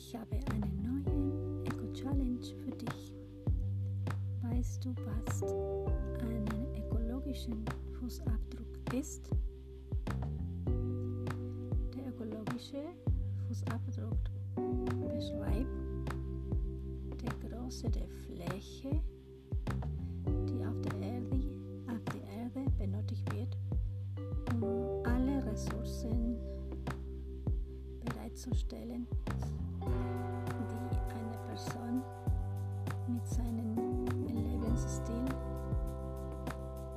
Ich habe eine neue Eco-Challenge für dich. Weißt du, was einen ökologischen Fußabdruck ist? Der ökologische Fußabdruck beschreibt die Größe der Fläche, die auf der Erde, auf der Erde benötigt wird, um alle Ressourcen bereitzustellen. Person mit seinem Lebensstil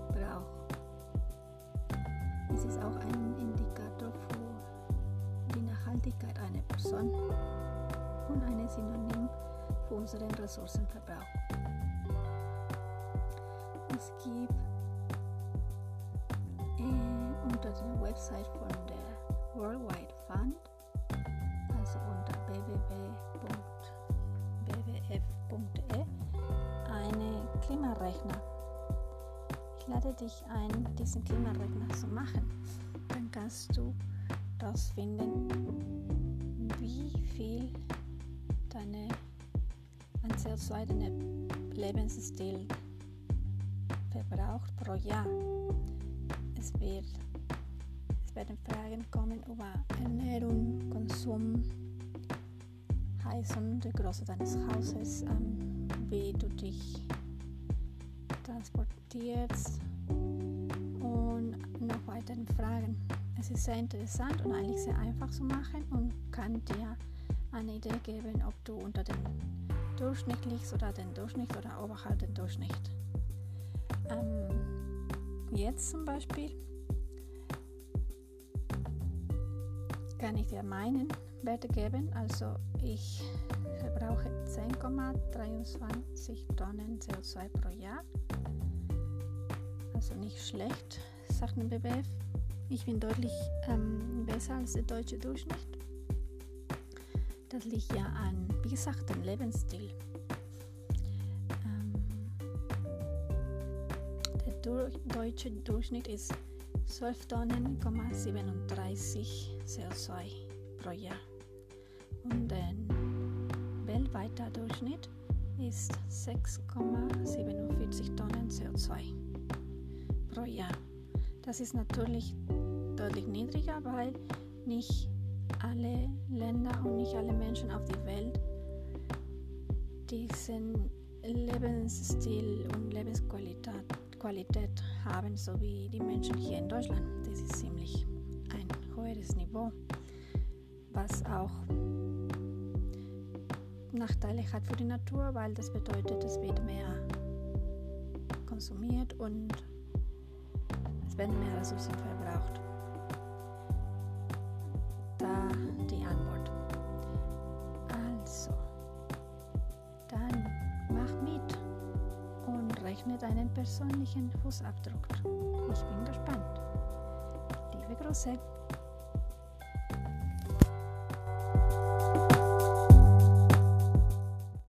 braucht. Es ist auch ein Indikator für die Nachhaltigkeit einer Person und ein Synonym für unseren Ressourcenverbrauch. Es gibt äh, unter der Website von der Worldwide Fund, also unter www.wwf.de, Klimarechner. Ich lade dich ein, diesen Klimarechner zu machen. Dann kannst du herausfinden, wie viel deine an CO2 dein Lebensstil verbraucht pro Jahr. Es, wird, es werden Fragen kommen über Ernährung, Konsum, Heizung, die Größe deines Hauses, ähm, wie du dich transportierst und noch weitere Fragen. Es ist sehr interessant und eigentlich sehr einfach zu machen und kann dir eine Idee geben, ob du unter dem Durchschnitt liegst oder den Durchschnitt oder oberhalb den Durchschnitt. Ähm, jetzt zum Beispiel kann ich dir meinen Werte geben. Also ich verbrauche 10,23 Tonnen CO2 pro Jahr. Also nicht schlecht, sagt ein BWF. Ich bin deutlich ähm, besser als der deutsche Durchschnitt. Das liegt ja an, wie gesagt, dem Lebensstil. Ähm, der Dur deutsche Durchschnitt ist 12 Tonnen,37 CO2 pro Jahr. Und der weltweite Durchschnitt ist 6,47 Tonnen CO2 pro Jahr. Das ist natürlich deutlich niedriger, weil nicht alle Länder und nicht alle Menschen auf der Welt diesen Lebensstil und Lebensqualität Qualität haben, so wie die Menschen hier in Deutschland. Das ist ziemlich ein höheres Niveau, was auch Nachteile hat für die Natur, weil das bedeutet, es wird mehr konsumiert und es werden mehr Ressourcen verbraucht. Da die Antwort. Also, dann mach mit und rechne deinen persönlichen Fußabdruck. Ich bin gespannt. Liebe Grüße.